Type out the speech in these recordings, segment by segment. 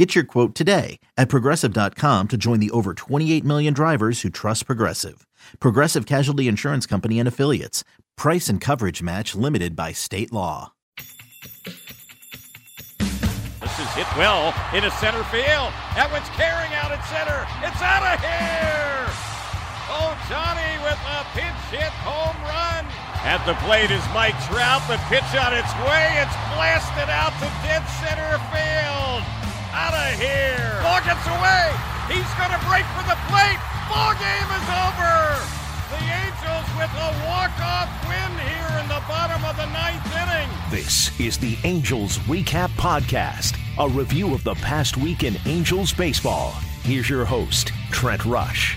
Get your quote today at progressive.com to join the over 28 million drivers who trust Progressive. Progressive Casualty Insurance Company and Affiliates. Price and coverage match limited by state law. This is hit well into center field. That one's carrying out at center. It's out of here. Oh, Johnny with a pinch hit home run. At the plate is Mike Trout. The pitch on its way. It's blasted out to dead center field. Out of here. Ball gets away. He's going to break for the plate. Ball game is over. The Angels with a walk-off win here in the bottom of the ninth inning. This is the Angels Recap Podcast, a review of the past week in Angels baseball. Here's your host, Trent Rush.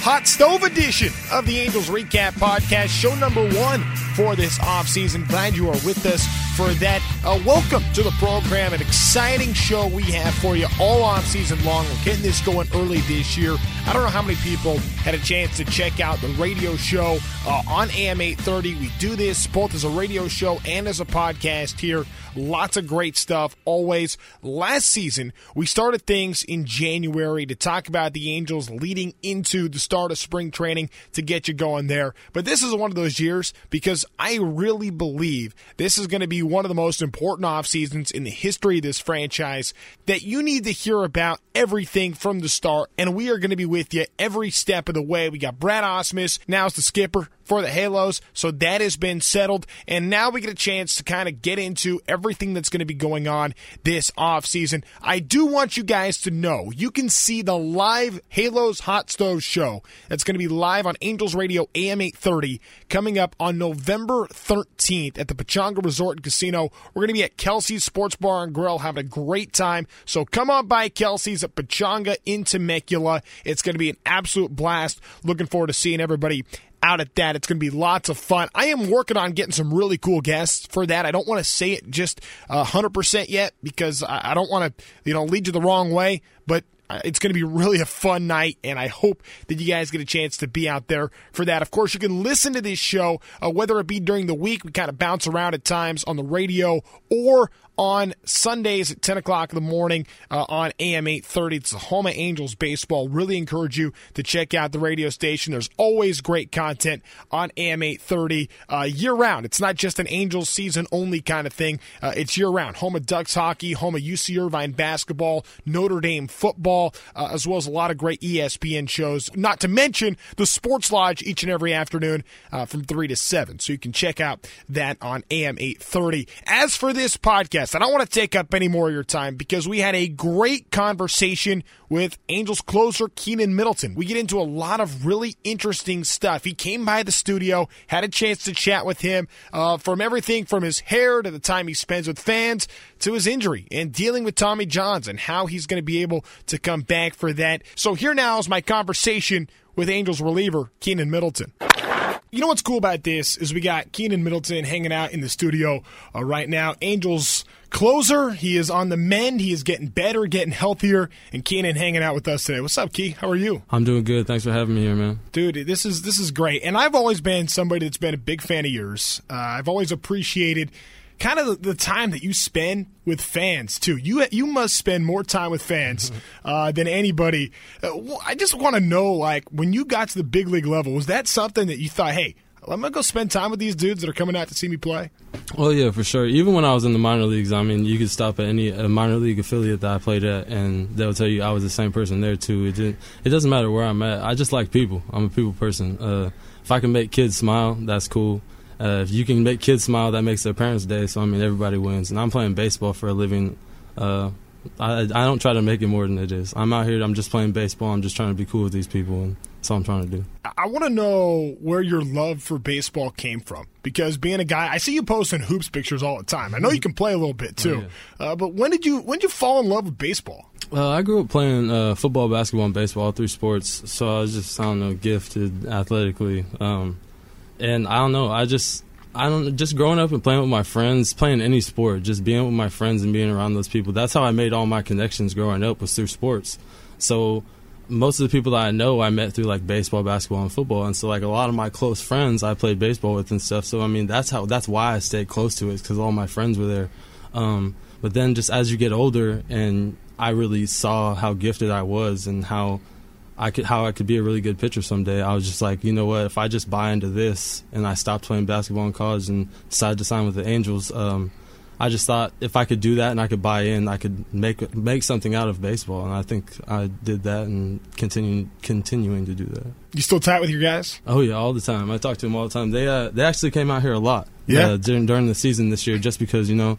Hot Stove edition of the Angels Recap Podcast, show number one for this offseason. Glad you are with us for that. Uh, welcome to the program. An exciting show we have for you all off season long. We're getting this going early this year. I don't know how many people had a chance to check out the radio show uh, on AM 830. We do this both as a radio show and as a podcast here. Lots of great stuff always. Last season, we started things in January to talk about the Angels leading into the start of spring training to get you going there. But this is one of those years because I really believe this is going to be one of the most important off seasons in the history of this franchise that you need to hear about everything from the start. And we are going to be with you every step of the way. We got Brad Ausmus, now as the skipper for the Halos. So that has been settled. And now we get a chance to kind of get into everything that's going to be going on this off season. I do want you guys to know you can see the live Halos Hot Stove show that's going to be live on Angels Radio AM 830 coming up on November 13th at the Pechanga Resort and Casino. We're going to be at Kelsey's Sports Bar and Grill having a great time. So come on by Kelsey's at Pechanga in Temecula. It's going to be an absolute blast. Looking forward to seeing everybody out at that. It's going to be lots of fun. I am working on getting some really cool guests for that. I don't want to say it just uh, 100% yet because I don't want to, you know, lead you the wrong way, but uh, it's going to be really a fun night, and I hope that you guys get a chance to be out there for that. Of course, you can listen to this show, uh, whether it be during the week, we kind of bounce around at times on the radio, or on Sundays at 10 o'clock in the morning uh, on AM 830. It's the Home of Angels Baseball. Really encourage you to check out the radio station. There's always great content on AM 830 uh, year round. It's not just an Angels season only kind of thing, uh, it's year round. Home of Ducks hockey, home of UC Irvine basketball, Notre Dame football, uh, as well as a lot of great ESPN shows, not to mention the Sports Lodge each and every afternoon uh, from 3 to 7. So you can check out that on AM 830. As for this podcast, podcast. I don't want to take up any more of your time because we had a great conversation with Angels closer Keynan Middleton. We get into a lot of really interesting stuff. He came by the studio, had a chance to chat with him uh, from everything from his hair to the time he spends with fans to his injury and dealing with Tommy Johns and how he's going to be able to come back for that. So here now is my conversation with Angels reliever Keynan Middleton. You know what's cool about this is we got Keynan Middleton hanging out in the studio uh, right now. Angels closer. He is on the mend. He is getting better, getting healthier. And Keynan hanging out with us today. What's up, Key? How are you? I'm doing good. Thanks for having me here, man. Dude, this is this is great. And I've always been somebody that's been a big fan of yours. Uh, I've always appreciated kind of the time that you spend with fans too. You you must spend more time with fans uh, than anybody. Uh, I just want to know, like, when you got to the big league level, was that something that you thought, hey? I'm gonna go spend time with these dudes that are coming out to see me play. Well, yeah, for sure. Even when I was in the minor leagues, I mean, you could stop at any minor league affiliate that I played at, and they'll tell you I was the same person there too. It didn't, it doesn't matter where I'm at. I just like people. I'm a people person. Uh, if I can make kids smile, that's cool. Uh, if you can make kids smile, that makes their parents' day. So I mean, everybody wins. And I'm playing baseball for a living. Uh, I, I don't try to make it more than it is. I'm out here. I'm just playing baseball. I'm just trying to be cool with these people, and that's all I'm trying to do. I want to know where your love for baseball came from because being a guy, I see you posting hoops pictures all the time. I know you can play a little bit too, oh, yeah. uh, but when did you when did you fall in love with baseball? Uh, I grew up playing uh, football, basketball, and baseball, all three sports. So I was just, I don't know, gifted athletically. Um, and I don't know, I just, I don't, just growing up and playing with my friends, playing any sport, just being with my friends and being around those people. That's how I made all my connections growing up was through sports. So most of the people that I know I met through like baseball, basketball, and football, and so like a lot of my close friends I played baseball with and stuff. So I mean that's how that's why I stayed close to it because all my friends were there. Um, but then just as you get older and I really saw how gifted I was and how I could how I could be a really good pitcher someday. I was just like, you know what? If I just buy into this and I stopped playing basketball in college and decided to sign with the Angels, um, I just thought if I could do that and I could buy in, I could make make something out of baseball, and I think I did that and continue continuing to do that. You still tight with your guys? Oh yeah, all the time. I talk to them all the time. They uh, they actually came out here a lot. Yeah. Uh, during during the season this year, just because you know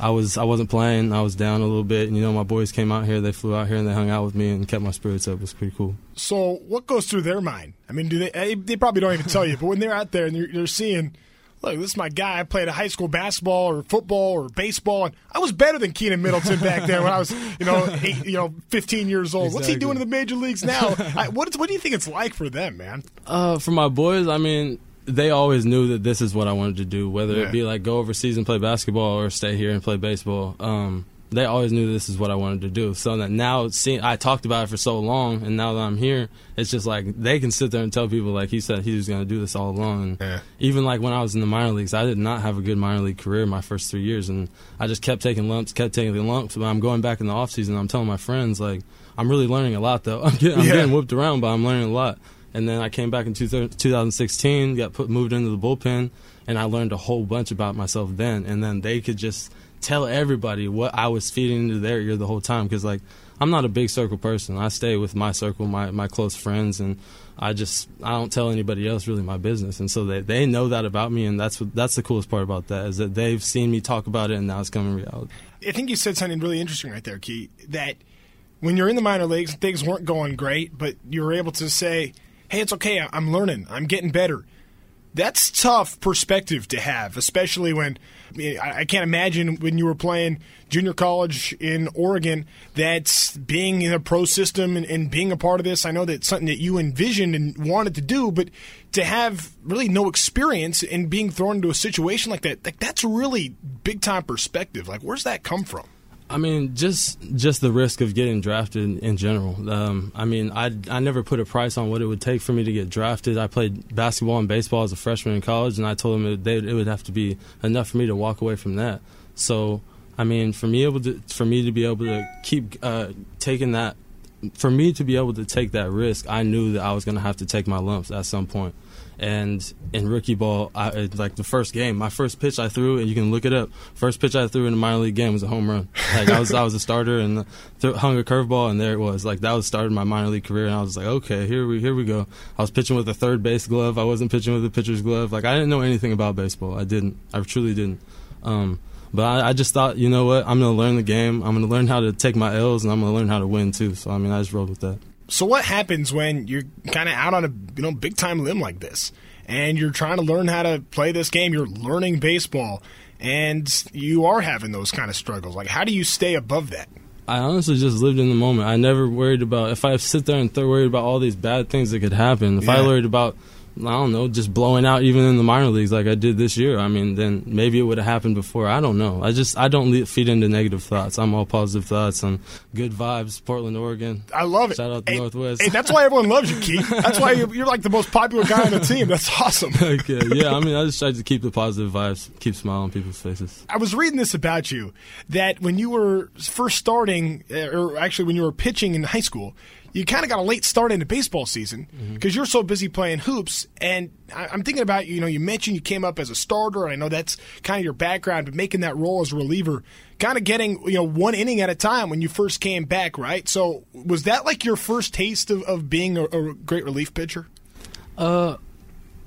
I was I wasn't playing. I was down a little bit, and you know my boys came out here. They flew out here and they hung out with me and kept my spirits up. It was pretty cool. So, what goes through their mind? I mean, do they? They probably don't even tell you, but when they're out there and they're, they're seeing, look, this is my guy. I played a high school basketball or football or baseball, and I was better than Keynan Middleton back then when I was, you know, eight, you know, 15 years old. What's he doing in the major leagues now? I, what What do you think it's like for them, man? Uh, for my boys, I mean, they always knew that this is what I wanted to do. Whether Yeah. it be like go overseas and play basketball or stay here and play baseball. Um, they always knew this is what I wanted to do. So that now, seeing I talked about it for so long, and now that I'm here, it's just like they can sit there and tell people like he said he was going to do this all along. Yeah. even like when I was in the minor leagues, I did not have a good minor league career my first three years, and I just kept taking lumps, kept taking the lumps. But I'm going back in the off season. I'm telling my friends like I'm really learning a lot though. I'm getting, I'm Yeah. getting whooped around, but I'm learning a lot. And then I came back in two, 2016, got put moved into the bullpen, and I learned a whole bunch about myself then. And then they could just tell everybody what I was feeding into their ear the whole time because like I'm not a big circle person. I stay with my circle, my my close friends, and I just I don't tell anybody else really my business. And so they they know that about me, and that's what that's the coolest part about that is that they've seen me talk about it, and now it's coming reality. I think you said something really interesting right there, Key. That when you're in the minor leagues, things weren't going great, but you were able to say, "Hey, it's okay. I'm learning. I'm getting better." That's tough perspective to have, especially when I can't imagine when you were playing junior college in Oregon that being in a pro system and, and being a part of this. I know that's something that you envisioned and wanted to do, but to have really no experience and being thrown into a situation like that, like that's really big time perspective. Like, where's that come from? I mean, just just the risk of getting drafted in, general. Um, I mean, I I never put a price on what it would take for me to get drafted. I played basketball and baseball as a freshman in college, and I told them it, they, it would have to be enough for me to walk away from that. So, I mean, for me able to for me to be able to keep uh, taking that, for me to be able to take that risk, I knew that I was going to have to take my lumps at some point. And in rookie ball, I, like the first game, my first pitch I threw, and you can look it up. First pitch I threw in a minor league game was a home run. Like I was, I was a starter and th- hung a curveball, and there it was. Like that was started my minor league career, and I was like, okay, here we, here we go. I was pitching with a third base glove. I wasn't pitching with a pitcher's glove. Like I didn't know anything about baseball. I didn't. I truly didn't. Um, but I, I just thought, you know what? I'm going to learn the game. I'm going to learn how to take my L's, and I'm going to learn how to win too. So I mean, I just rolled with that. So what happens when you're kind of out on a you know big time limb like this, and you're trying to learn how to play this game? You're learning baseball, and you are having those kind of struggles. Like, how do you stay above that? I honestly just lived in the moment. I never worried about if I sit there and th- worried about all these bad things that could happen. If I worried about I don't know, just blowing out even in the minor leagues like I did this year. I mean, then maybe it would have happened before. I don't know. I just I don't feed into negative thoughts. I'm all positive thoughts and good vibes. Portland, Oregon. I love it. Shout out to Hey- Northwest. Hey, that's why everyone loves you, Keith. That's why you're, you're like the most popular guy on the team. That's awesome. okay, yeah. I mean, I just try to keep the positive vibes, keep smiling on people's faces. I was reading this about you that when you were first starting, uh, or actually when you were pitching in high school, you kind of got a late start into baseball season because you're so busy playing hoops. And I, I'm thinking about you know you mentioned you came up as a starter, and I know that's kind of your background, but making that role as a reliever, kind of getting you know one inning at a time when you first came back, right? So was that like your first taste of, of being a, a great relief pitcher? Uh,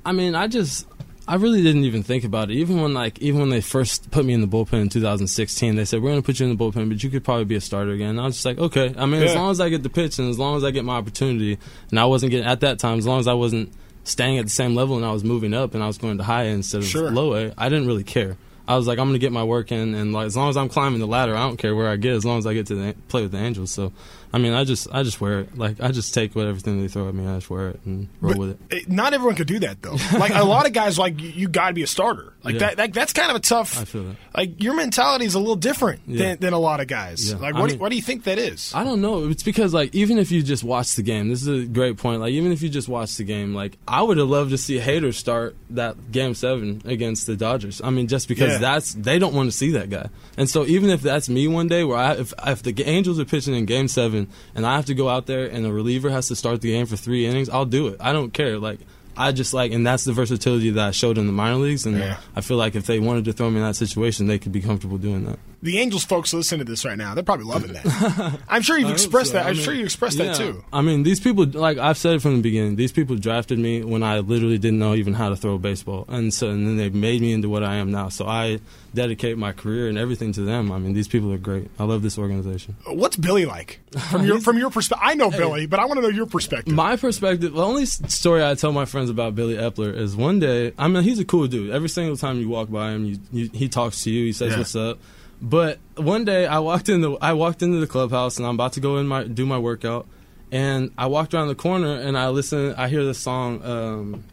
I mean, I just, I really didn't even think about it. Even when like, even when they first put me in the bullpen in 2016, they said we're going to put you in the bullpen, but you could probably be a starter again. And I was just like, okay. I mean, as long as I get the pitch and as long as I get my opportunity, and I wasn't getting at that time, as long as I wasn't staying at the same level and I was moving up and I was going to high A instead of Sure. low A, I didn't really care. I was like, I'm gonna get my work in, and like as long as I'm climbing the ladder, I don't care where I get, as long as I get to the, play with the Angels. So, I mean, I just I just wear it. Like I just take what everything they throw at me, I just wear it and roll But with it. Not everyone could do that though. Like a lot of guys, like you, you got to be a starter. Like Yeah. that, that. That's kind of a tough. I feel that. Like your mentality is a little different Yeah. than, than a lot of guys. Yeah. Like I what? do, mean- what do you think that is? I don't know. It's because like even if you just watch the game, this is a great point. Like even if you just watch the game, like I would have loved to see Hader start that game seven against the Dodgers. I mean, just because that's they don't want to see that guy. And so even if that's me one day, where I if if the Angels are pitching in game seven and I have to go out there and a reliever has to start the game for three innings, I'll do it. I don't care. Like. I just like, and that's the versatility that I showed in the minor leagues, and Yeah. I feel like if they wanted to throw me in that situation, they could be comfortable doing that. the Angels folks listen to this right now. They're probably loving that. I'm sure you've expressed so. that. I I'm mean, sure you expressed that too. I mean, these people, like I've said it from the beginning, these people drafted me when I literally didn't know even how to throw a baseball, and so and then they made me into what I am now. So I dedicate my career and everything to them. I mean, these people are great. I love this organization. What's Billy like from your from your perspective? I know Billy, but I want to know your perspective. My perspective, the only story I tell my friends about Billy Eppler is one day, I mean, he's a cool dude. Every single time you walk by him, you, you, he talks to you, he says Yeah. what's up. But one day I walked in the I walked into the clubhouse and I'm about to go in my do my workout, and I walked around the corner and I listen. I hear the song um,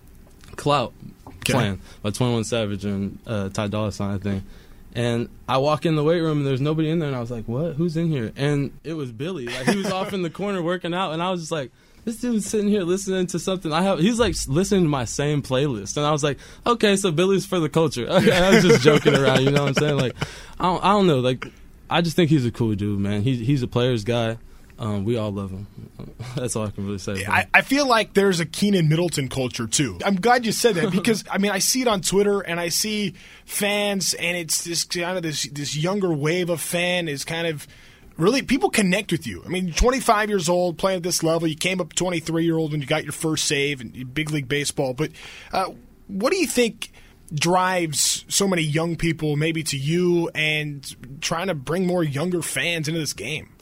"Clout" playing by Twenty One Savage and uh, Ty Dolla Sign, I think. And I walk in the weight room and there's nobody in there, and I was like, "What? Who's in here?" And it was Billy. Like he was off in the corner working out, and I was just like, "This dude's sitting here listening to something I have." He's like listening to my same playlist, and I was like, "Okay, so Billy's for the culture." I was just joking around, you know what I'm saying? Like, I don't, I don't know. Like, I just think he's a cool dude, man. He's he's a player's guy. Um, we all love him. That's all I can really say. I. I feel like there's a Keynan Middleton culture too. I'm glad you said that because I mean I see it on Twitter and I see fans and it's this kind of this this younger wave of fan is kind of really people connect with you. I mean, 25 years old playing at this level. You came up 23 year old when you got your first save in big league baseball. But uh, what do you think? drives so many young people maybe to you and trying to bring more younger fans into this game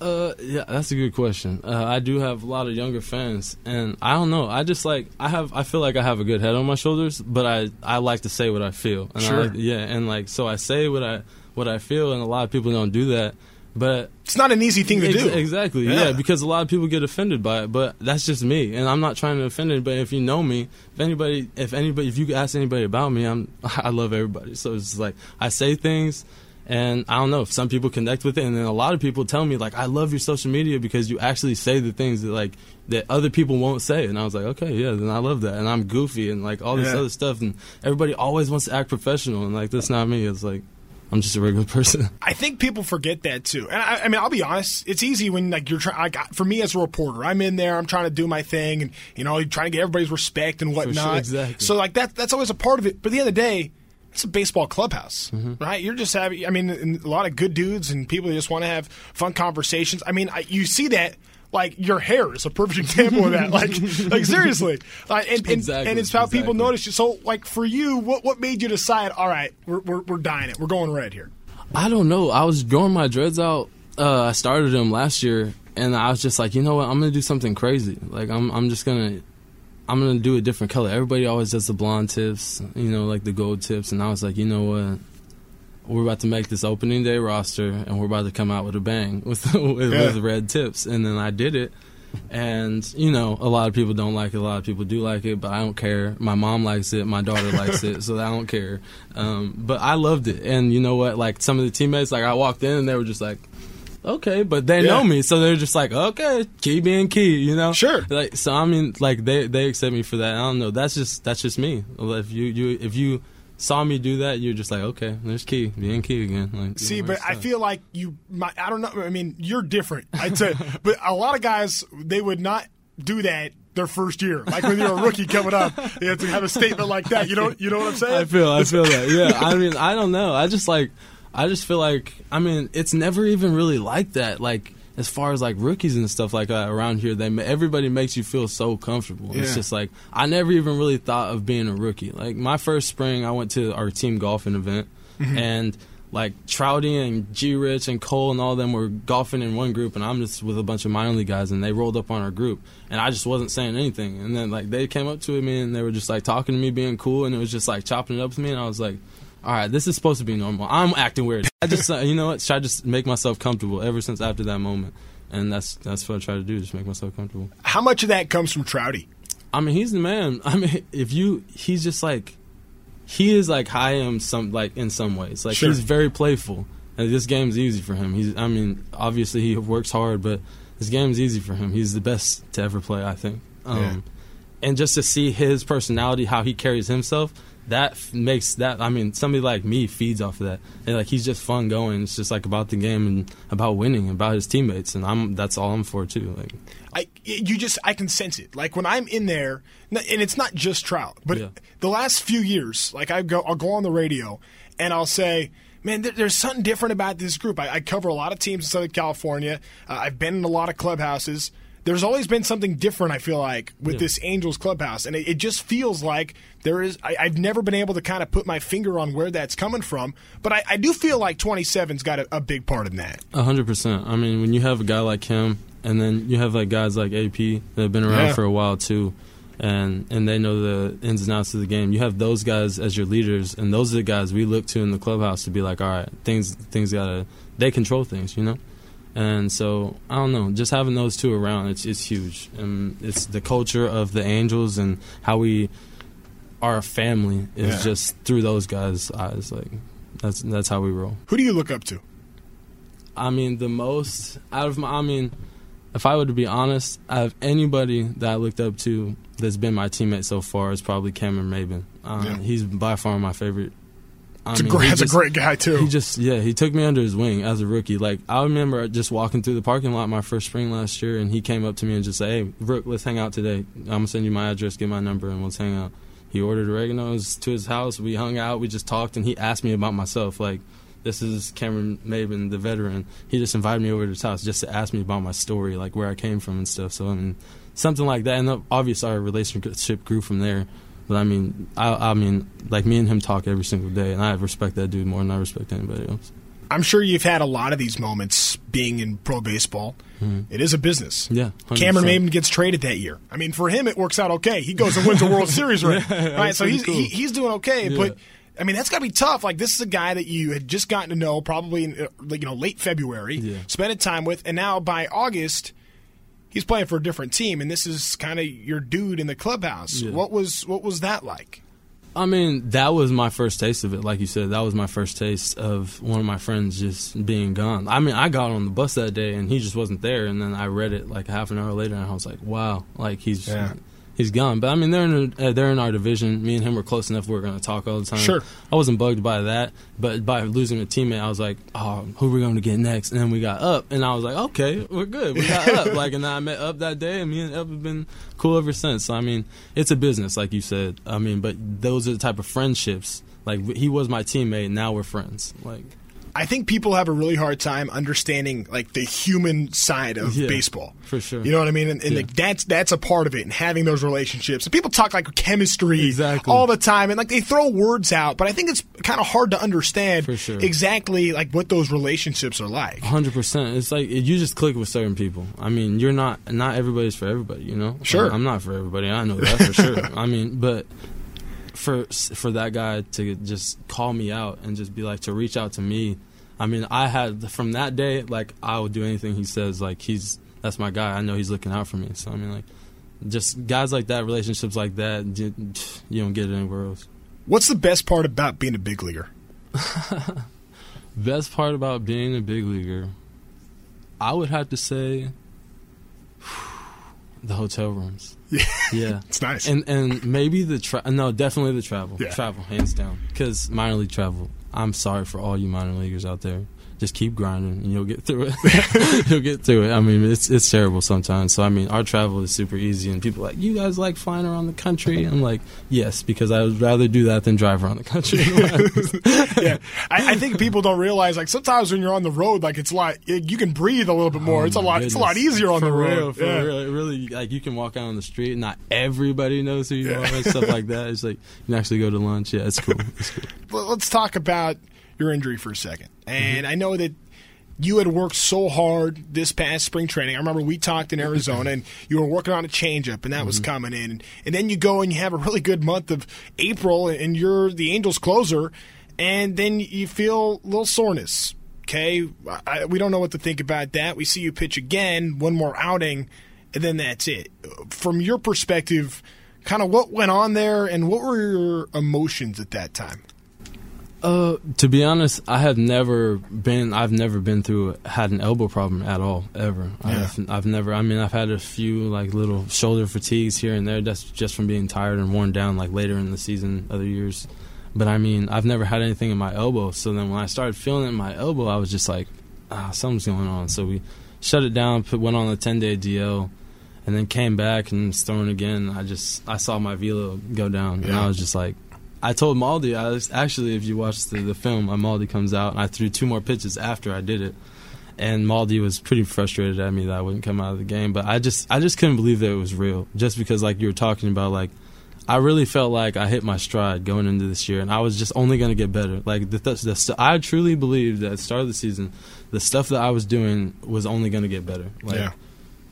Uh, yeah, that's a good question. Uh, I do have a lot of younger fans, and I don't know. I just like I have. I feel like I have a good head on my shoulders, but I I like to say what I feel. And I Sure. like- yeah, and like so I say what I what I feel, and a lot of people don't do that. But it's not an easy thing to Ex- do Exactly. Yeah. Yeah. because a lot of people get offended by it, but that's just me, and I'm not trying to offend anybody. If you know me, if anybody, if anybody, if you ask anybody about me, I'm I love everybody. So it's just like I say things, and I don't know if some people connect with it, and then a lot of people tell me like I love your social media because you actually say the things that like that other people won't say, and I was like, okay, yeah, then I love that, and I'm goofy and like all this Yeah. other stuff, and everybody always wants to act professional, and like that's not me. It's like I'm just a regular person. I think people forget that too. And I, I mean, I'll be honest. It's easy when like you're trying. For me as a reporter, I'm in there. I'm trying to do my thing, and you know, you're trying to get everybody's respect and whatnot. exactly. So like that. That's always a part of it. But at the end of the day, it's a baseball clubhouse, Mm-hmm. right? You're just having. I mean, a lot of good dudes and people just want to have fun conversations. I mean, I, you see that. Like your hair is a perfect example of that. Like, like seriously, like, and, and, Exactly, and it's how people notice you. So, like for you, what what made you decide? All right, we're we're, we're dying it. We're going red here. I don't know. I was growing my dreads out. Uh, I started them last year, and I was just like, you know what? I'm gonna do something crazy. Like I'm, I'm just gonna, I'm gonna do a different color. Everybody always does the blonde tips, you know, like the gold tips, and I was like, you know what? We're about to make this opening day roster, and we're about to come out with a bang with with, Yeah. with red tips. And then I did it, and you know, a lot of people don't like it. A lot of people do like it, but I don't care. My mom likes it. My daughter likes it, so I don't care. Um, but I loved it, and you know what? Like some of the teammates, like I walked in and they were just like, "Okay," but they Yeah. know me, so they're just like, "Okay, key being key," you know? Sure. Like so, I mean, like they they accept me for that. I don't know. That's just that's just me. If you you if you saw me do that, you're just like, okay, there's key being key again. Like, See, know, but I feel like you. My, I don't know. I mean, you're different. I'd say, but a lot of guys they would not do that their first year. Like when you're a rookie coming up, you have to have a statement like that. You know, you know what I'm saying? I feel, I feel that. Yeah, I mean, I don't know. I just like, I just feel like, I mean, it's never even really like that. Like as far as like rookies and stuff like that around here, they everybody makes you feel so comfortable. Yeah. It's just like I never even really thought of being a rookie. Like my first spring, I went to our team golfing event, mm-hmm. and like Trouty and G Rich and Cole and all them were golfing in one group, and I'm just with a bunch of my only guys, and they rolled up on our group, and I just wasn't saying anything. And then like they came up to me and they were just like talking to me, being cool, and it was just like chopping it up with me, and I was like, all right, this is supposed to be normal. I'm acting weird. I just, uh, you know what? Should I just make myself comfortable ever since after that moment, and that's that's what I try to do, just make myself comfortable. How much of that comes from Trouty? I mean, he's the man. I mean, if you, he's just like, he is like I am some like in some ways. Like Sure. he's very playful, and this game's easy for him. He's, I mean, obviously he works hard, but this game's easy for him. He's the best to ever play, I think. Um, Yeah. And just to see his personality, how he carries himself, that makes that. I mean, somebody like me feeds off of that, and like he's just fun going. It's just like about the game and about winning, about his teammates, and I'm that's all I'm for too. Like, I you just I can sense it. Like when I'm in there, and it's not just Trout, but Yeah. the last few years, like I go, I'll go on the radio and I'll say. Man, there, there's something different about this group. I, I cover a lot of teams in Southern California. Uh, I've been in a lot of clubhouses. There's always been something different. I feel like with Yeah. this Angels clubhouse, and it, it just feels like there is. I, I've never been able to kind of put my finger on where that's coming from, but I, I do feel like 27's got a, a big part in that. A hundred percent. I mean, when you have a guy like him, and then you have like guys like AP that have been around Yeah. for a while too, and and they know the ins and outs of the game. You have those guys as your leaders, and those are the guys we look to in the clubhouse to be like, all right, things things gotta they control things, you know. And so I don't know, just having those two around, it's it's huge, and it's the culture of the Angels and how we are a family is Yeah. just through those guys' eyes. Like that's that's how we roll. Who do you look up to? I mean, the most out of my. I mean, if I were to be honest, out of anybody that I looked up to that's been my teammate so far is probably Cameron Maybin. Uh, Yeah. He's by far my favorite. I mean, great, he that's a great guy too. He just yeah, he took me under his wing as a rookie. Like I remember just walking through the parking lot my first spring last year, and he came up to me and just said, "Hey, Rook, let's hang out today. I'm gonna send you my address, get my number, and let's hang out." He ordered oregano's to his house. We hung out. We just talked, and he asked me about myself. Like, this is Cameron Maybin, the veteran. He just invited me over to his house just to ask me about my story, like where I came from and stuff. So I mean, something like that. And uh, obviously, our relationship grew from there. But I mean, I, I mean, like me and him talk every single day, and I respect that dude more than I respect anybody else. I'm sure you've had a lot of these moments being in pro baseball. It is a business. Mm-hmm. Yeah, 100%. Cameron Maybin gets traded that year. I mean, for him, it works out okay. He goes and wins a World Series ring. right, so he's cool. he, he's doing okay. Yeah. But I mean, that's got to be tough. Like this is a guy that you had just gotten to know, probably in uh, like, you know late February, Yeah. spending time with, and now by August. He's playing for a different team, and this is kind of your dude in the clubhouse. Yeah. What was what was that like? I mean, that was my first taste of it. Like you said, that was my first taste of one of my friends just being gone. I mean, I got on the bus that day and he just wasn't there. And then I read it like half an hour later, and I was like, "Wow, like he's Yeah. He's gone." But I mean, they're in a, uh, they're in our division. Me and him were close enough. We were going to talk all the time. Sure. I wasn't bugged by that, but by losing a teammate, I was like, "Oh, who are we going to get next?" And then we got up, and I was like, "Okay, we're good. We got up." Like, and I met up that day, and me and up have been cool ever since. So I mean, it's a business, like you said. I mean, but those are the type of friendships. Like he was my teammate, now we're friends. Like I think people have a really hard time understanding like the human side of Yeah, baseball. for sure. You know what I mean? And, and Yeah. like, that's that's a part of it, and having those relationships. And people talk like chemistry Exactly. all the time, and like they throw words out, but I think it's kind of hard to understand sure. exactly like what those relationships are like. Hundred percent. It's like you just click with certain people. I mean, you're not not everybody's for everybody. You know. Sure. I'm not for everybody. I know that for sure. I mean, but for for that guy to just call me out and just be like to reach out to me. I mean, I had from that day like I would do anything he says. Like he's that's my guy. I know he's looking out for me. So I mean, like just guys like that, relationships like that, you don't get it anywhere else. What's the best part about being a big leaguer? Best part about being a big leaguer, I would have to say, the hotel rooms. Yeah, Yeah, it's nice. and and maybe the tra- no, definitely the travel. Yeah. Travel, hands down. Because minor league travel. I'm sorry for all you minor leaguers out there. Just keep grinding, and you'll get through it. you'll get through it. I mean, it's it's terrible sometimes. So I mean, our travel is super easy, and people are like, you guys like flying around the country. I'm like, yes, because I would rather do that than drive around the country. yeah, I, I think people don't realize like sometimes when you're on the road, like it's a lot. You can breathe a little bit more. Oh it's a lot. It's a lot easier on for the road. Real, for Yeah. real, It really, like you can walk out on the street, and not everybody knows who you Yeah. are and stuff like that. It's like you can actually go to lunch. Yeah, it's cool. It's cool. Let's talk about your injury for a second. And Mm-hmm. I know that you had worked so hard this past spring training. I remember we talked in Arizona, and you were working on a changeup, and that was Mm-hmm. coming in. And then you go and you have a really good month of April, and you're the Angels closer. and then you feel a little soreness. Okay, I, we don't know what to think about that. We see you pitch again, one more outing, and then that's it. From your perspective, kind of what went on there, and what were your emotions at that time? Uh, to be honest, I have never been. I've never been through had an elbow problem at all ever. Yeah. I've, I've never. I mean, I've had a few like little shoulder fatigues here and there. That's just from being tired and worn down like later in the season, other years. But I mean, I've never had anything in my elbow. So then when I started feeling it in my elbow, I was just like, ah, something's going on. So we shut it down, put went on a ten day DL, and then came back and was thrown again. I just I saw my velo go down, and I was just like. I told Maldi, I was, actually, if you watch the, the film, uh, Maldi comes out, and I threw two more pitches after I did it. And Maldi was pretty frustrated at me that I wouldn't come out of the game. But I just, I just couldn't believe that it was real. Just because, like you were talking about, like I really felt like I hit my stride going into this year, and I was just only going to get better. Like the, the, the st- I truly believed that at the start of the season, the stuff that I was doing was only going to get better. Like, yeah,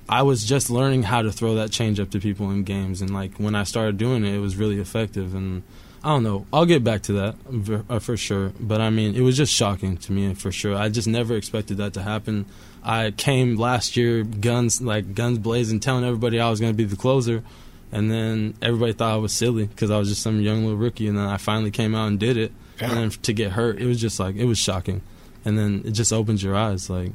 I was just learning how to throw that change up to people in games, and like when I started doing it, it was really effective. And I don't know, I'll get back to that uh, for sure. But I mean, it was just shocking to me for sure. I just never expected that to happen. I came last year, guns like guns blazing, telling everybody I was going to be the closer, and then everybody thought I was silly because I was just some young little rookie. And then I finally came out and did it, Yeah. and then to get hurt, it was just like it was shocking. And then it just opens your eyes, like.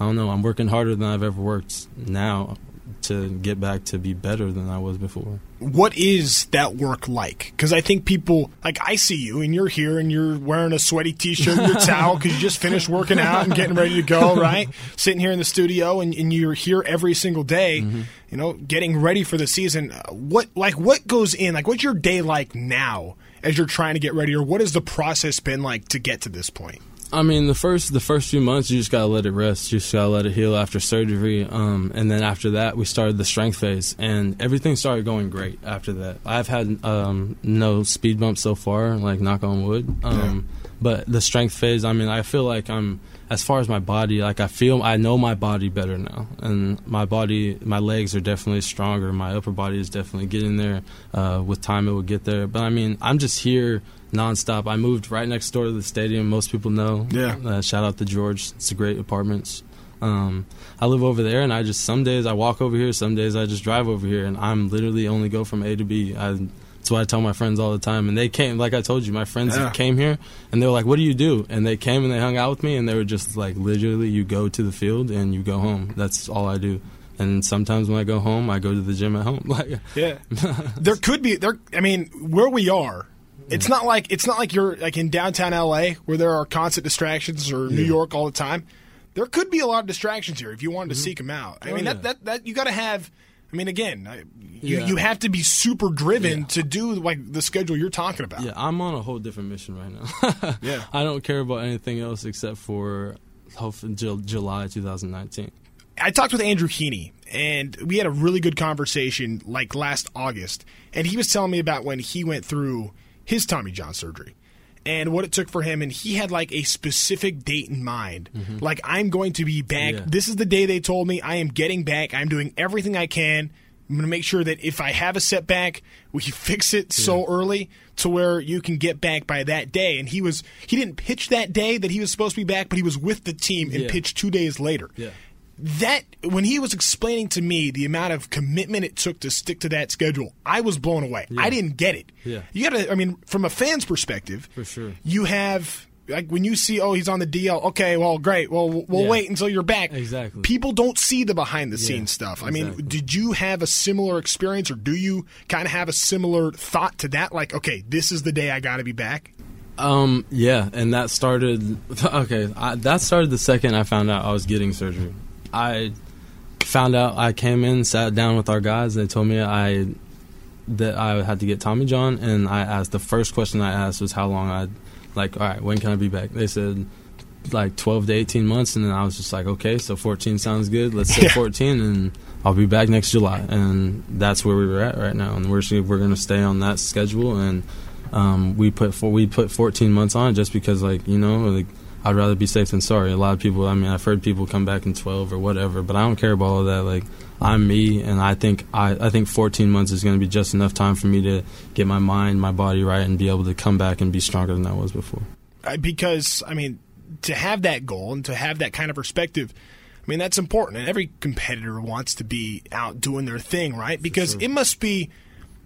I don't know. I'm working harder than I've ever worked now to get back to be better than I was before. what is that work like? Because I think people like I see you and you're here and you're wearing a sweaty t-shirt your towel because you just finished working out and getting ready to go, right? Sitting here in the studio and, and you're here every single day, you know, getting ready for the season. Uh, What like what goes in? Like what's your day like now as you're trying to get ready, or what has the process been like to get to this point? I mean, the first the first few months, you just gotta let it rest. You just gotta let it heal after surgery. Um, and then after that, we started the strength phase, and everything started going great after that. I've had um, no speed bumps so far, like knock on wood. Um, But the strength phase, I mean, I feel like I'm as far as my body, like I feel I know my body better now, and my body, my legs are definitely stronger. My upper body is definitely getting there. Uh, with time, it will get there. But I mean, I'm just here nonstop. I moved right next door to the stadium. Most people know. Yeah. Uh, shout out to George. It's a great apartments. Um, I live over there, and I just some days I walk over here, some days I just drive over here, and I'm literally only go from A to B. I, that's what I tell my friends all the time. And they came, like I told you, my friends Yeah. came here, and they were like, "What do you do?" And they came and they hung out with me, and they were just like, literally, you go to the field and you go home. That's all I do. And sometimes when I go home, I go to the gym at home. Like, Yeah, there could be there. I mean, where we are, it's not like it's not like you're like in downtown LA where there are constant distractions or New York all the time. There could be a lot of distractions here if you wanted to mm-hmm. seek them out. I Oh, mean, yeah. that, that that you got to have. I mean, again, I- you Yeah. you have to be super driven to do like the schedule you're talking about. Yeah, I'm on a whole different mission right now. Yeah. I don't care about anything else except for hopefully Ju- July 2019. I talked with Andrew Heaney, and we had a really good conversation like last August. And he was telling me about when he went through his Tommy John surgery and what it took for him. And he had like a specific date in mind. Mm-hmm. Like, I'm going to be back. Yeah. This is the day they told me I am getting back. I'm doing everything I can. I'm going to make sure that if I have a setback, we fix it so early to where you can get back by that day. And he was he didn't pitch that day that he was supposed to be back, but he was with the team and Yeah. pitched two days later Yeah. That when he was explaining to me the amount of commitment it took to stick to that schedule, I was blown away. I didn't get it. Yeah. You got to I mean from a fan's perspective, For sure. You have like when you see oh he's on the DL, okay, well great. Well we'll Yeah. wait until you're back. Exactly. People don't see the behind the scenes Yeah, stuff. I mean, did you have a similar experience or do you kind of have a similar thought to that like okay, this is the day I got to be back? Um, yeah, and that started. Okay, I, that started the second I found out I was getting surgery. I found out I came in, sat down with our guys. They told me I that I had to get Tommy John, and I asked the first question I asked was how long I'd like. All right, when can I be back? They said like 12 to 18 months, and then I was just like, okay, so 14 sounds good. Let's say Yeah. 14, and I'll be back next July, and that's where we were at right now, and we're we're gonna stay on that schedule, and um, we put four, we put 14 months on it just because like you know like I'd rather be safe than sorry. A lot of people, I mean, I've heard people come back in 12 or whatever, but I don't care about all of that. Like I'm me, and I think I I think 14 months is going to be just enough time for me to get my mind, my body right, and be able to come back and be stronger than I was before. because I mean, to have that goal and to have that kind of perspective. I mean that's important, and every competitor wants to be out doing their thing, right? Because sure. it must be.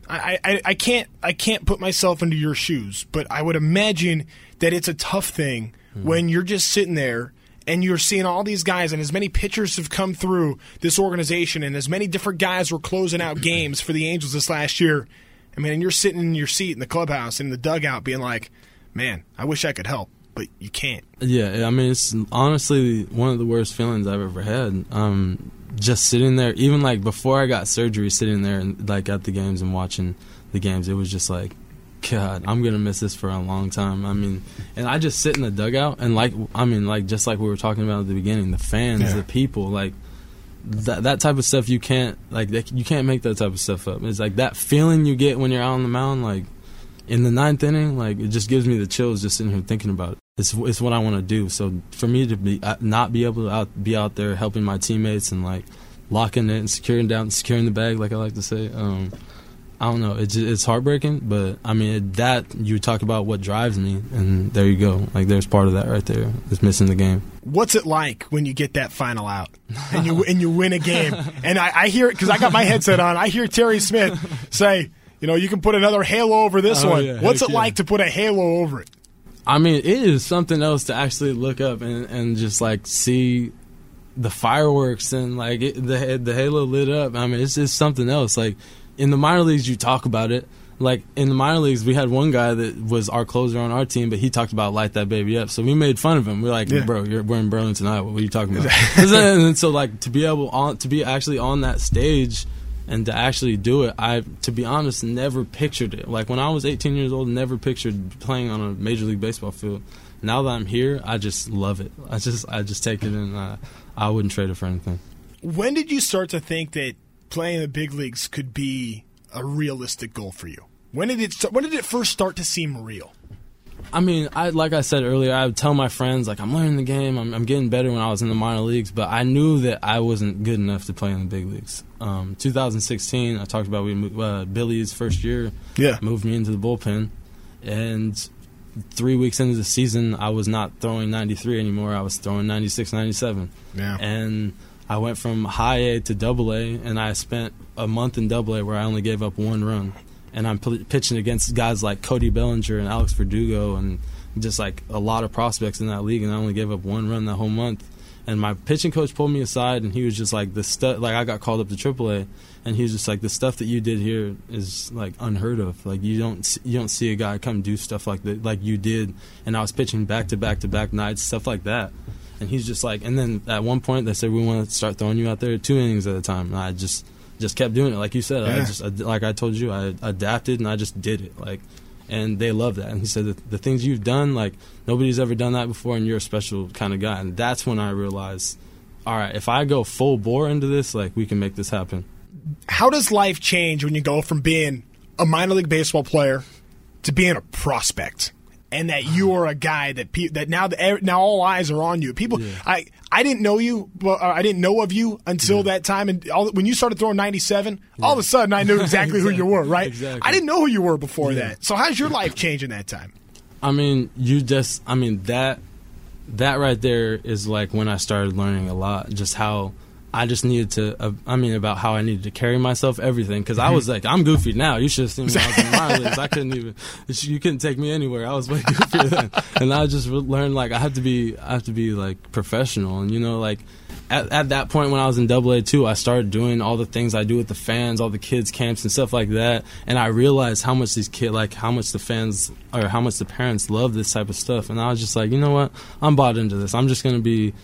I, I, I can't I can't put myself into your shoes, but I would imagine that it's a tough thing mm-hmm. when you're just sitting there and you're seeing all these guys, and as many pitchers have come through this organization, and as many different guys were closing out games for the Angels this last year. I mean, and you're sitting in your seat in the clubhouse in the dugout, being like, "Man, I wish I could help." But you can't. Yeah, I mean, it's honestly one of the worst feelings I've ever had. Um, just sitting there, even like before I got surgery, sitting there and like at the games and watching the games, it was just like, God, I'm gonna miss this for a long time. I mean, and I just sit in the dugout and like, I mean, like just like we were talking about at the beginning, the fans, yeah. the people, like that that type of stuff. You can't like you can't make that type of stuff up. It's like that feeling you get when you're out on the mound, like in the ninth inning, like it just gives me the chills just sitting here thinking about it. It's it's what I want to do. So for me to be uh, not be able to out, be out there helping my teammates and like locking it and securing down, securing the bag, like I like to say. Um, I don't know. It's it's heartbreaking, but I mean that you talk about what drives me, and there you go. Like there's part of that right there. It's missing the game. What's it like when you get that final out and you and you win a game? And I, I hear it because I got my headset on. I hear Terry Smith say, you know, you can put another halo over this oh, one. Yeah, What's it yeah. like to put a halo over it? I mean, it is something else to actually look up and, and just like see the fireworks and like it, the the halo lit up. I mean, it's just something else. Like in the minor leagues, you talk about it. Like in the minor leagues, we had one guy that was our closer on our team, but he talked about light that baby up. So we made fun of him. We're like, yeah. bro, we're in Burlington, Iowa. What are you talking about? and so like to be able on to be actually on that stage and to actually do it, I to be honest never pictured it. Like when I was 18 years old, never pictured playing on a major league baseball field. Now that I'm here, I just love it. I just I just take it and uh, I wouldn't trade it for anything. When did you start to think that playing in the big leagues could be a realistic goal for you? When did it when did it first start to seem real? I mean, I like I said earlier, I would tell my friends like I'm learning the game, I'm, I'm, getting better when I was in the minor leagues, but I knew that I wasn't good enough to play in the big leagues. Um, 2016, I talked about we uh, Billy's first year, yeah, moved me into the bullpen, and three weeks into the season, I was not throwing 93 anymore. I was throwing 96, 97, yeah, and I went from high A to double A, and I spent a month in double A where I only gave up one run. And I'm p- pitching against guys like Cody Bellinger and Alex Verdugo and just like a lot of prospects in that league, and I only gave up one run that whole month. And my pitching coach pulled me aside, and he was just like, "The stuff." Like I got called up to AAA, and he was just like, "The stuff that you did here is like unheard of. Like you don't you don't see a guy come do stuff like that like you did." And I was pitching back to back to back nights, stuff like that. And he's just like, and then at one point they said we want to start throwing you out there two innings at a time. And I just just kept doing it, like you said. Yeah. I just like I told you, I adapted and I just did it. Like, and they love that. And he said the things you've done, like nobody's ever done that before, and you're a special kind of guy. And that's when I realized, all right, if I go full bore into this, like we can make this happen. How does life change when you go from being a minor league baseball player to being a prospect? And that you are a guy that pe- that now the, now all eyes are on you. People, yeah. I I didn't know you, but uh, I didn't know of you until yeah. that time. And all, when you started throwing ninety seven, yeah. all of a sudden I knew exactly, exactly. who you were. Right? Exactly. I didn't know who you were before that. So how's your life change in that time? I mean, you just, I mean that that right there is like when I started learning a lot, just how I just needed to. Uh, I mean, about how I needed to carry myself, everything. Because I was like, I'm goofy now. You should have seen me I was in minor I couldn't even. You couldn't take me anywhere. I was way goofier then. And I just learned like I have to be. I have to be like professional. And you know, like at, at that point when I was in Double A too, I started doing all the things I do with the fans, all the kids camps and stuff like that. And I realized how much these kids, like how much the fans or how much the parents love this type of stuff. And I was just like, you know what? I'm bought into this. I'm just gonna be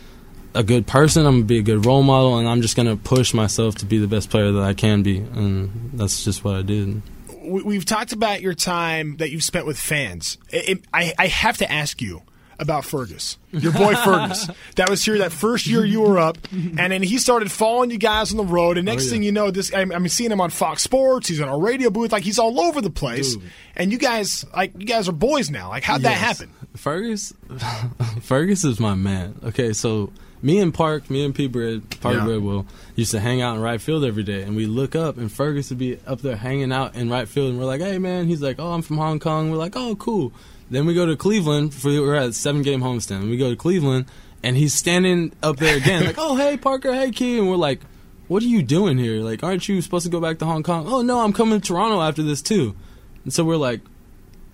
a good person. I'm gonna be a good role model, and I'm just gonna push myself to be the best player that I can be, and that's just what I did. We've talked about your time that you've spent with fans. It, it, I, I have to ask you about Fergus, your boy Fergus. That was here that first year you were up, and then he started following you guys on the road. And next oh, yeah. thing you know, this I'm, I'm, seeing him on Fox Sports. He's in our radio booth, like he's all over the place. Dude. And you guys, like you guys are boys now. Like how'd yes. that happen? Fergus, Fergus is my man. Okay, so me and Park, me and P. Bread, Park yeah. Bridwell, used to hang out in right field every day. And we look up, and Fergus would be up there hanging out in right field. And we're like, hey, man. He's like, oh, I'm from Hong Kong. We're like, oh, cool. Then we go to Cleveland. For, we're at seven game homestand. And We go to Cleveland, and he's standing up there again, like, "Oh, hey Parker, hey Key," and we're like, "What are you doing here? Like, aren't you supposed to go back to Hong Kong?" "Oh no, I'm coming to Toronto after this too." And so we're like,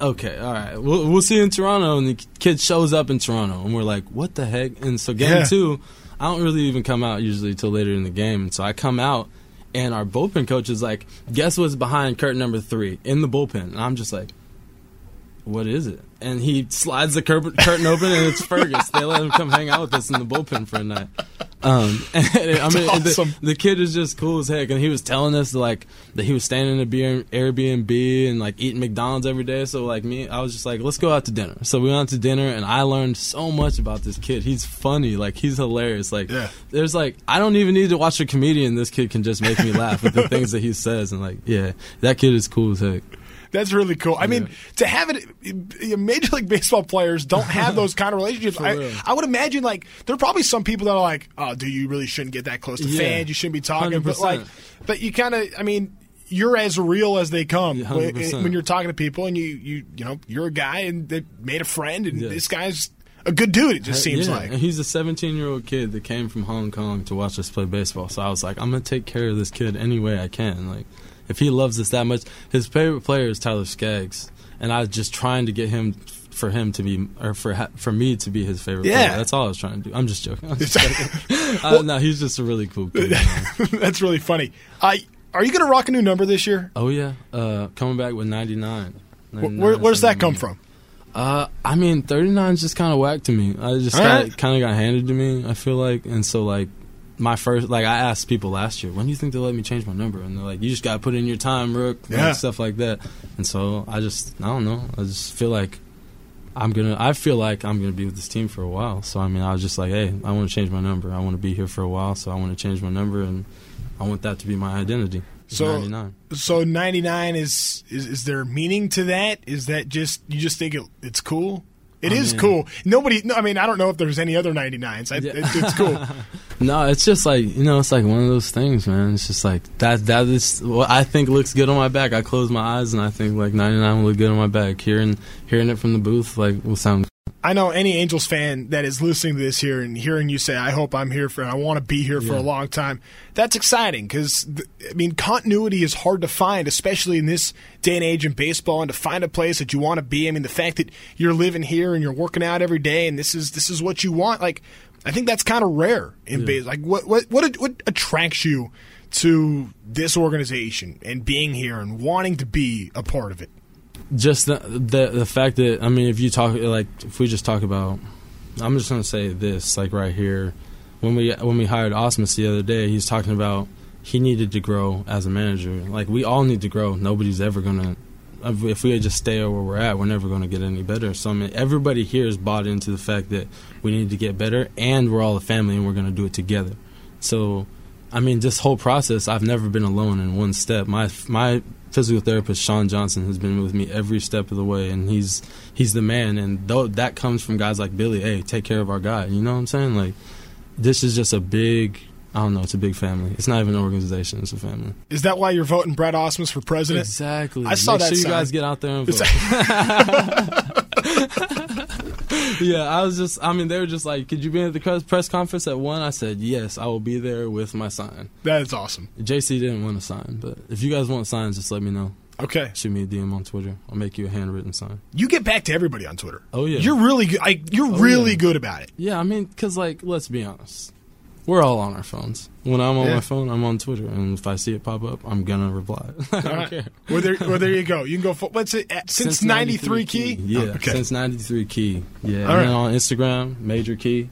"Okay, all right, we'll we'll see you in Toronto." And the kid shows up in Toronto, and we're like, "What the heck?" And so game Yeah. two, I don't really even come out usually till later in the game. And so I come out, and our bullpen coach is like, "Guess what's behind curtain number three in the bullpen?" And I'm just like what is it? And he slides the cur- curtain open, and it's Fergus. they let him come hang out with us in the bullpen for a night. Um, and, I mean, awesome. the, the kid is just cool as heck, and he was telling us like that he was staying in a B- Airbnb and like eating McDonald's every day. So like me, I was just like, let's go out to dinner. So we went out to dinner, and I learned so much about this kid. He's funny, like he's hilarious. Like Yeah. there's like I don't even need to watch a comedian. This kid can just make me laugh with the things that he says, and like yeah, that kid is cool as heck. That's really cool. I mean, to have it, Major League Baseball players don't have those kind of relationships. I. I would imagine, like, there are probably some people that are like, "Oh, do you really shouldn't get that close to Yeah. fans? You shouldn't be talking." But 100%. like, but you kind of, I mean, you're as real as they come Yeah, when, eh, when you're talking to people, and you, you, you know, you're a guy and they made a friend, and Yeah. this guy's a good dude. It just seems yeah, like. and he's a 17 year old kid that came from Hong Kong to watch us play baseball. So I was like, I'm gonna take care of this kid any way I can. Like, if he loves us that much, his favorite player is Tyler Skaggs, and I was just trying to get him for him to be or for ha- for me to be his favorite Yeah. player. That's all I was trying to do. I'm just joking. I'm just joking. uh, no, he's just a really cool kid. That's really funny. Uh, are you going to rock a new number this year? oh yeah, uh, coming back with 99. Wh- Where, where's that come from? Uh, I mean, 39 is just kind of whack to me. I just kind of kind of got handed to me. I feel like, and so like my first, like I asked people last year, when do you think they'll let me change my number? And they're like, you just got to put in your time, Rook, Yeah. stuff like that. And so I just, I don't know. I just feel like I'm gonna. I feel like I'm gonna be with this team for a while. So I mean, I was just like, hey, I want to change my number. I want to be here for a while. So I want to change my number, and I want that to be my identity. It's So- 99. So 99 is, is is there meaning to that? Is that just you just think it, it's cool? It I is mean- cool. Nobody. No, I mean, I don't know if there's any other 99s. I, Yeah. it, it's cool. No, it's just like you know, it's like one of those things, man. It's just like that. That is what I think looks good on my back. I close my eyes and I think like 99 will look good on my back. Hearing hearing it from the booth like will sound. I know any Angels fan that is listening to this here and hearing you say, "I hope I'm here for, and I want to be here for a long time." That's exciting because I mean, continuity is hard to find, especially in this day and age in baseball. And to find a place that you want to be, I mean, the fact that you're living here and you're working out every day, and this is this is what you want. Like, I think that's kind of rare in Yeah. baseball. Like, what what what what attracts you to this organization and being here and wanting to be a part of it? Just the, the the fact that I mean, if you talk like if we just talk about, I'm just gonna say this like right here, when we when we hired Ausmus the other day, he's talking about he needed to grow as a manager. Like we all need to grow. Nobody's ever gonna. If we just stay where we're at, we're never going to get any better. So I mean, everybody here is bought into the fact that we need to get better, and we're all a family, and we're going to do it together. So, I mean, this whole process, I've never been alone in one step. My my physical therapist, Sean Johnson, has been with me every step of the way, and he's he's the man. And though that comes from guys like Billy, hey, take care of our guy. You know what I'm saying? Like, this is just a big. I don't know. It's a big family. It's not even an organization. It's a family. Is that why you're voting Brad Ausmus for president? Exactly. I saw Make that sure you sign. guys get out there and vote. yeah, I was just. I mean, they were just like, "Could you be at the press- conference at one?" I said, "Yes, I will be there with my sign." That is awesome. JC didn't want a sign, but if you guys want signs, just let me know. Okay. Shoot me a DM on Twitter. I'll make you a handwritten sign. You get back to everybody on Twitter. Oh, yeah. You're really good. Like, you're Oh, really yeah. good about it. Yeah, I mean, cause like, let's be honest, we're all on our phones. When I'm on Yeah. my phone, I'm on Twitter, and if I see it pop up, I'm gonna reply. I don't All right. care. Well, there, well, there you go. You can go. For, what's it? At, since, '93 key. Yeah, Oh, okay. since '93 key. Yeah, All and then on Instagram, Major Key.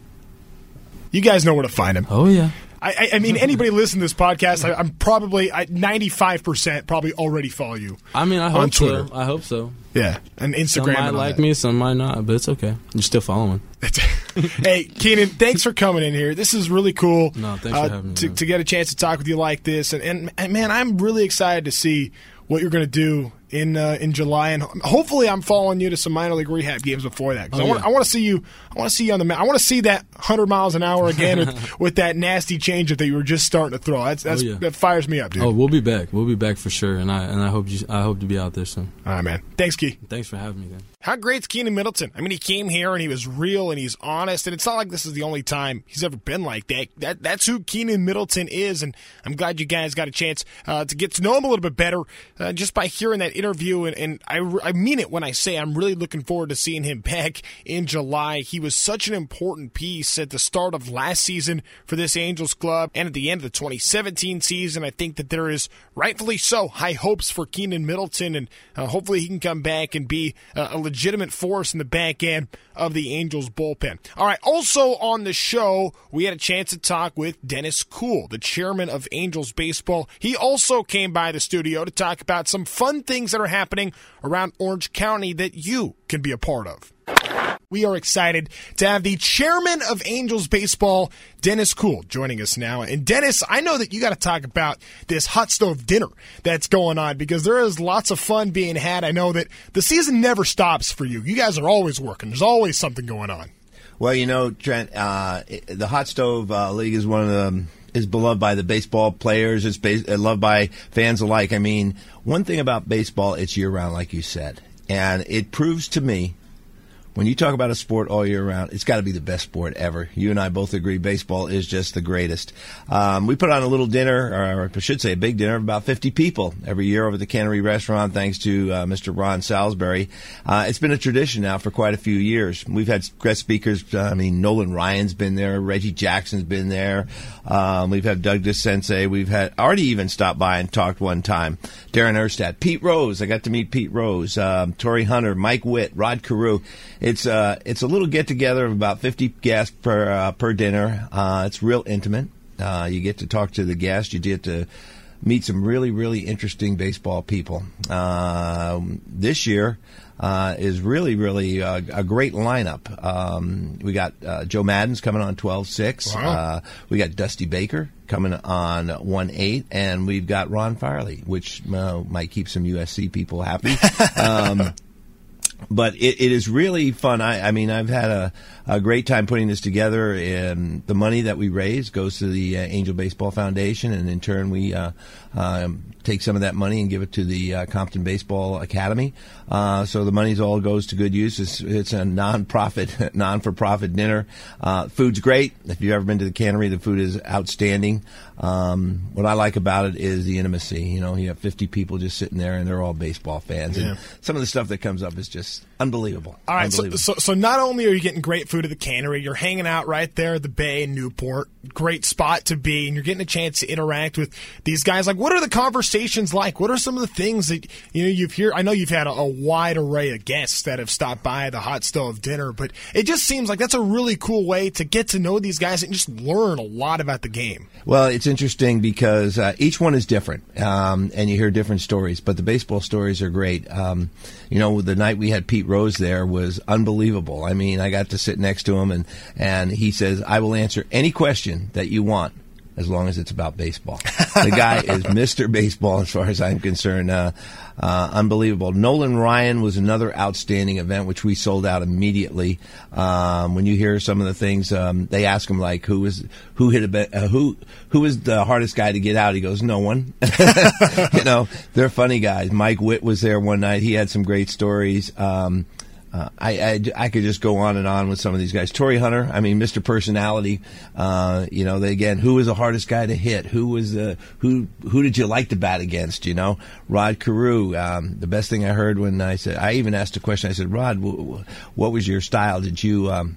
you guys know where to find him. Oh yeah. I, I, I mean, anybody listening to this podcast, I, I'm probably 95% probably already follow you. I mean, I On hope Twitter. so. I hope so. Yeah, and Instagram. Some might and like that. me, some might not, but it's okay. You're still following. hey, Keynan, thanks for coming in here. This is really cool. No, thanks for uh, having me, To, man. to get a chance to talk with you like this, and, and, and man, I'm really excited to see what you're going to do in uh, in July, and hopefully, I'm following you to some minor league rehab games before that. 'cause Oh, I want yeah. I want to see you. I want to see you on the. I want to see that 100 miles an hour again with, with that nasty changeup that you were just starting to throw. That's, that's Oh, yeah. that fires me up, dude. Oh, we'll be back. We'll be back for sure, and I and I hope you. I hope to be out there soon. All right, man. Thanks, Key. Thanks for having me, then. How great's Keynan Middleton? I mean, he came here and he was real and he's honest, and it's not like this is the only time he's ever been like that. That that's who Keynan Middleton is, and I'm glad you guys got a chance uh, to get to know him a little bit better uh, just by hearing that interview. And, and I, I mean it when I say I'm really looking forward to seeing him back in July. He was such an important piece at the start of last season for this Angels club and at the end of the 2017 season. I think that there is rightfully so high hopes for Keynan Middleton, and uh, hopefully he can come back and be uh, a legitimate force in the back end of the Angels bullpen. All right, also on the show, we had a chance to talk with Dennis Kuhl, the chairman of Angels Baseball. He also came by the studio to talk about some fun things that are happening around Orange County that you can be a part of. We are excited to have the chairman of Angels Baseball, Dennis Kuhl, joining us now. And Dennis, I know that you got to talk about this hot stove dinner that's going on because there is lots of fun being had. I know that the season never stops for you. You guys are always working. There's always something going on. Well, you know, Trent, uh, the hot stove uh, league is one of the is beloved by the baseball players. It's uh, loved by fans alike. I mean, one thing about baseball, it's year round, like you said, and it proves to me when you talk about a sport all year round, it's got to be the best sport ever. You and I both agree baseball is just the greatest. Um, we put on a little dinner, or I should say a big dinner, of about 50 people every year over at the Cannery Restaurant, thanks to uh, Mr. Ron Salisbury. Uh, it's been a tradition now for quite a few years. We've had guest speakers. Uh, I mean, Nolan Ryan's been there, Reggie Jackson's been there. Um, we've had Doug DeCinces. We've had Artie even stopped by and talked one time. Darren Erstad, Pete Rose. I got to meet Pete Rose, um, Torii Hunter, Mike Witt, Rod Carew. It's uh, it's a little get together of about 50 guests per uh, per dinner. Uh, it's real intimate. Uh, you get to talk to the guests. You get to meet some really really interesting baseball people. Um, this year. Uh, is really, really uh, a great lineup. Um, we got uh, Joe Maddon's coming on 12 6. Wow. Uh, we got Dusty Baker coming on 1 8. And we've got Ron Fairly, which uh, might keep some USC people happy. um, but it, it is really fun. I, I mean, I've had a, a great time putting this together, and the money that we raise goes to the uh, Angel Baseball Foundation, and in turn, we uh, um, take some of that money and give it to the uh, Compton Baseball Academy. Uh, so the money's all goes to good use. It's, it's a non-profit, non-for-profit dinner. Uh, food's great. If you've ever been to the cannery, the food is outstanding. Um, what I like about it is the intimacy. You know, you have 50 people just sitting there, and they're all baseball fans. Yeah. And some of the stuff that comes up is just unbelievable. All right, so, so so not only are you getting great food at the cannery, you're hanging out right there at the bay in Newport. Great spot to be, and you're getting a chance to interact with these guys. Like, what are the conversations like? What are some of the things that you know you've heard? I know you've had a, a wide array of guests that have stopped by the hot stove dinner, but it just seems like that's a really cool way to get to know these guys and just learn a lot about the game. Well, it's interesting because uh, each one is different, um, and you hear different stories. But the baseball stories are great. Um, you know, the night we had Pete Rose there was unbelievable. I mean, I got to sit next to him, and and he says, "I will answer any question that you want." As long as it's about baseball, the guy is Mr. Baseball as far as I'm concerned. Uh, uh, unbelievable. Nolan Ryan was another outstanding event, which we sold out immediately. Um, when you hear some of the things, um, they ask him like, "Who is who hit a uh, who who is the hardest guy to get out?" He goes, "No one." you know, they're funny guys. Mike Witt was there one night. He had some great stories. Um, uh, I, I, I could just go on and on with some of these guys. Torii Hunter, I mean, Mr. Personality. Uh, you know, they, again, who was the hardest guy to hit? Who was the who? Who did you like to bat against? You know, Rod Carew. Um, the best thing I heard when I said, I even asked a question. I said, Rod, w- w- what was your style? Did you um,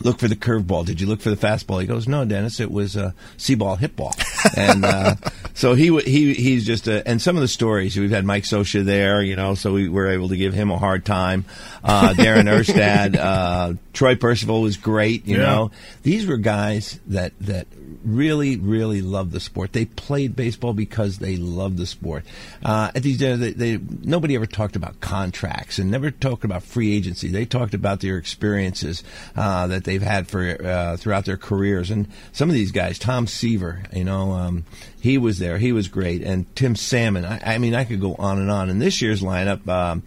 look for the curveball? Did you look for the fastball? He goes, No, Dennis, it was uh, see ball, hit ball. and uh, so he he he's just a, and some of the stories we've had Mike Scioscia there, you know, so we were able to give him a hard time. Uh, Darren Erstad, uh, Troy Percival was great. You Yeah. know, these were guys that that really really loved the sport. They played baseball because they loved the sport. Uh, at these dinners, they, they nobody ever talked about contracts and never talked about free agency. They talked about their experiences uh, that they've had for uh, throughout their careers. And some of these guys, Tom Seaver, you know, um, he was there. He was great. And Tim Salmon. I, I mean, I could go on and on. And this year's lineup. Um,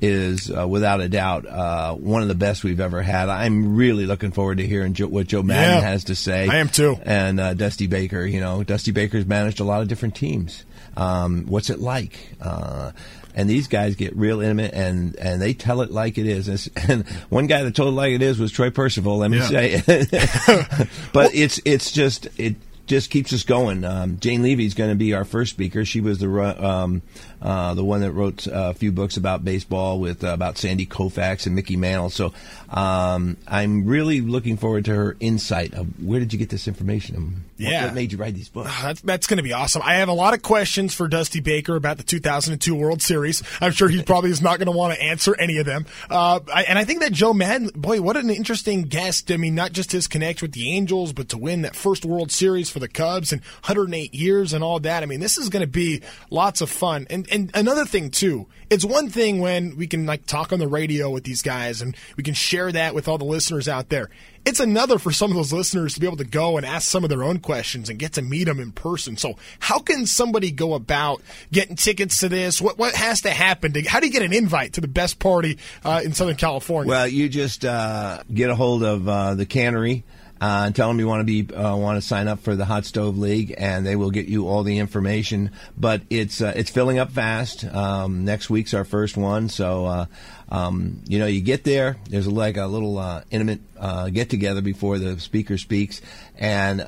is uh, without a doubt uh, one of the best we've ever had. I'm really looking forward to hearing Joe, what Joe Maddon Yeah, has to say. I am too. And uh, Dusty Baker, you know, Dusty Baker's managed a lot of different teams. Um, what's it like? Uh, and these guys get real intimate and and they tell it like it is. And one guy that told it like it is was Troy Percival. Let me yeah. say, but it's it's just it just keeps us going. Um, Jane Leavy is going to be our first speaker. She was the um, uh, the one that wrote a few books about baseball with uh, about Sandy Koufax and Mickey Mantle. So um, I'm really looking forward to her insight of where did you get this information? yeah, what made you write these books? That's, that's going to be awesome. I have a lot of questions for Dusty Baker about the 2002 World Series. I'm sure he probably is not going to want to answer any of them. Uh, I, and I think that Joe Maddon, boy, what an interesting guest. I mean, not just his connection with the Angels, but to win that first World Series for the Cubs and 108 years and all that. I mean, this is going to be lots of fun. And and another thing too, it's one thing when we can like talk on the radio with these guys and we can share that with all the listeners out there. It's another for some of those listeners to be able to go and ask some of their own questions and get to meet them in person. So, how can somebody go about getting tickets to this? What what has to happen? To, how do you get an invite to the best party uh, in Southern California? Well, you just uh, get a hold of uh, the cannery uh, and tell them you want to be uh, want to sign up for the Hot Stove League, and they will get you all the information. But it's uh, it's filling up fast. Um, next week's our first one, so uh, um, you know you get there. There's like a little uh, intimate uh, get together before the speaker speaks, and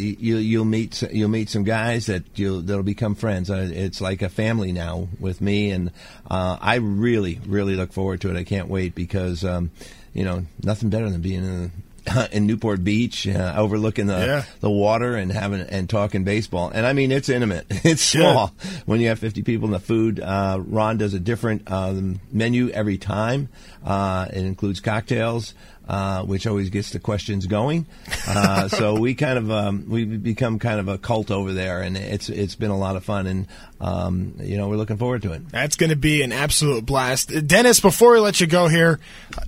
you you'll meet you'll meet some guys that you'll that'll become friends. it's like a family now with me, and I really really look forward to it. I can't wait because. Um, you know, nothing better than being in in Newport Beach, uh, overlooking the yeah. the water and having and talking baseball. And I mean, it's intimate. It's small yeah. when you have 50 people in the food. Uh, Ron does a different um, menu every time. Uh, it includes cocktails uh, which always gets the questions going. Uh, so we kind of um, we've become kind of a cult over there, and it's it's been a lot of fun, and um, you know we're looking forward to it. That's going to be an absolute blast, Dennis. Before we let you go here, uh,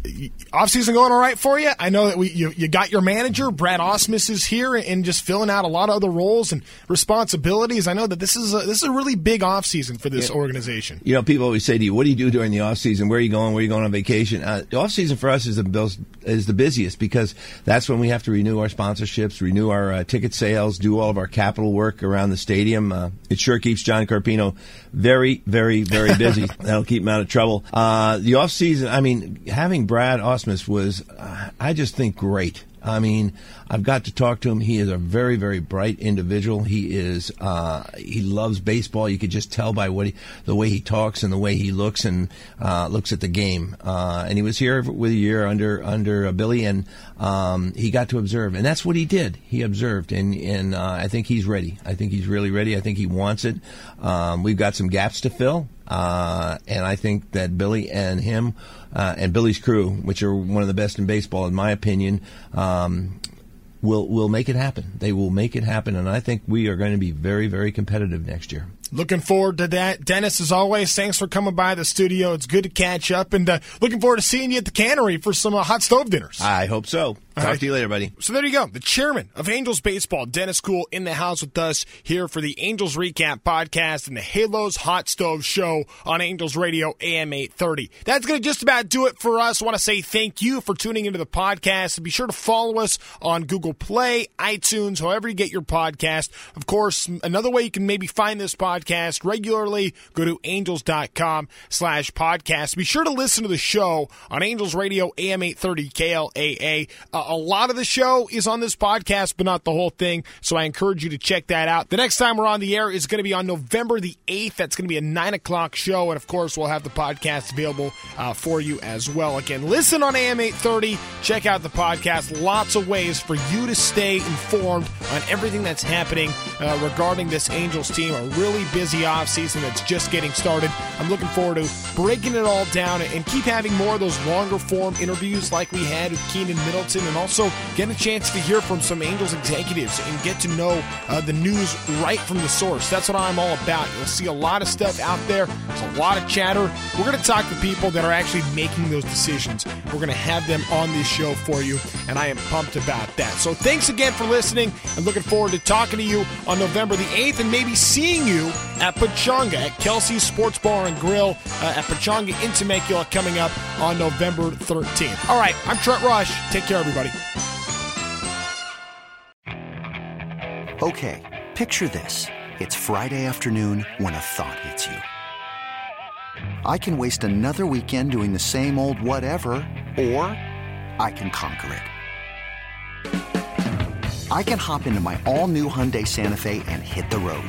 off season going all right for you? I know that we you, you got your manager Brad Ausmus is here and just filling out a lot of other roles and responsibilities. I know that this is a, this is a really big off season for this yeah. organization. You know, people always say to you, "What do you do during the off season? Where are you going? Where are you going on vacation?" Uh, the off season for us is the Bills is the busiest because that's when we have to renew our sponsorships, renew our uh, ticket sales, do all of our capital work around the stadium. Uh, it sure keeps John Carpino very, very, very busy. That'll keep him out of trouble. Uh, the off season, I mean, having Brad Ausmus was, uh, I just think, great. I mean, I've got to talk to him. He is a very, very bright individual. He is, uh, he loves baseball. You could just tell by what he, the way he talks and the way he looks and uh, looks at the game. Uh, and he was here with a year under under uh, Billy, and um, he got to observe, and that's what he did. He observed, and and uh, I think he's ready. I think he's really ready. I think he wants it. Um, we've got some gaps to fill. Uh, and I think that Billy and him uh, and Billy's crew, which are one of the best in baseball, in my opinion, um, will will make it happen. They will make it happen, and I think we are going to be very, very competitive next year. Looking forward to that. Dennis, as always, thanks for coming by the studio. It's good to catch up, and uh, looking forward to seeing you at the cannery for some uh, hot stove dinners. I hope so. Talk right. to you later, buddy. So there you go. The chairman of Angels Baseball, Dennis Kuhl, in the house with us here for the Angels Recap podcast and the Halos Hot Stove Show on Angels Radio AM 830. That's going to just about do it for us. I want to say thank you for tuning into the podcast. And be sure to follow us on Google Play, iTunes, however you get your podcast. Of course, another way you can maybe find this podcast regularly, go to angels.com slash podcast. Be sure to listen to the show on Angels Radio AM 830 KLAA. Uh, a lot of the show is on this podcast, but not the whole thing. So I encourage you to check that out. The next time we're on the air is going to be on November the 8th. That's going to be a 9 o'clock show. And of course, we'll have the podcast available uh, for you as well. Again, listen on AM 830. Check out the podcast. Lots of ways for you to stay informed on everything that's happening uh, regarding this Angels team. A really busy offseason that's just getting started. I'm looking forward to breaking it all down and keep having more of those longer form interviews like we had with Keynan Middleton and also get a chance to hear from some Angels executives and get to know uh, the news right from the source. That's what I'm all about. You'll see a lot of stuff out there. There's a lot of chatter. We're going to talk to people that are actually making those decisions. We're going to have them on this show for you, and I am pumped about that. So thanks again for listening and looking forward to talking to you on November the 8th and maybe seeing you at Pechanga at Kelsey's Sports Bar and Grill uh, at Pechanga in Temecula coming up on November 13th. All right, I'm Trent Rush. Take care, everybody. Okay, picture this. It's Friday afternoon when a thought hits you. I can waste another weekend doing the same old whatever, or I can conquer it. I can hop into my all-new Hyundai Santa Fe and hit the road.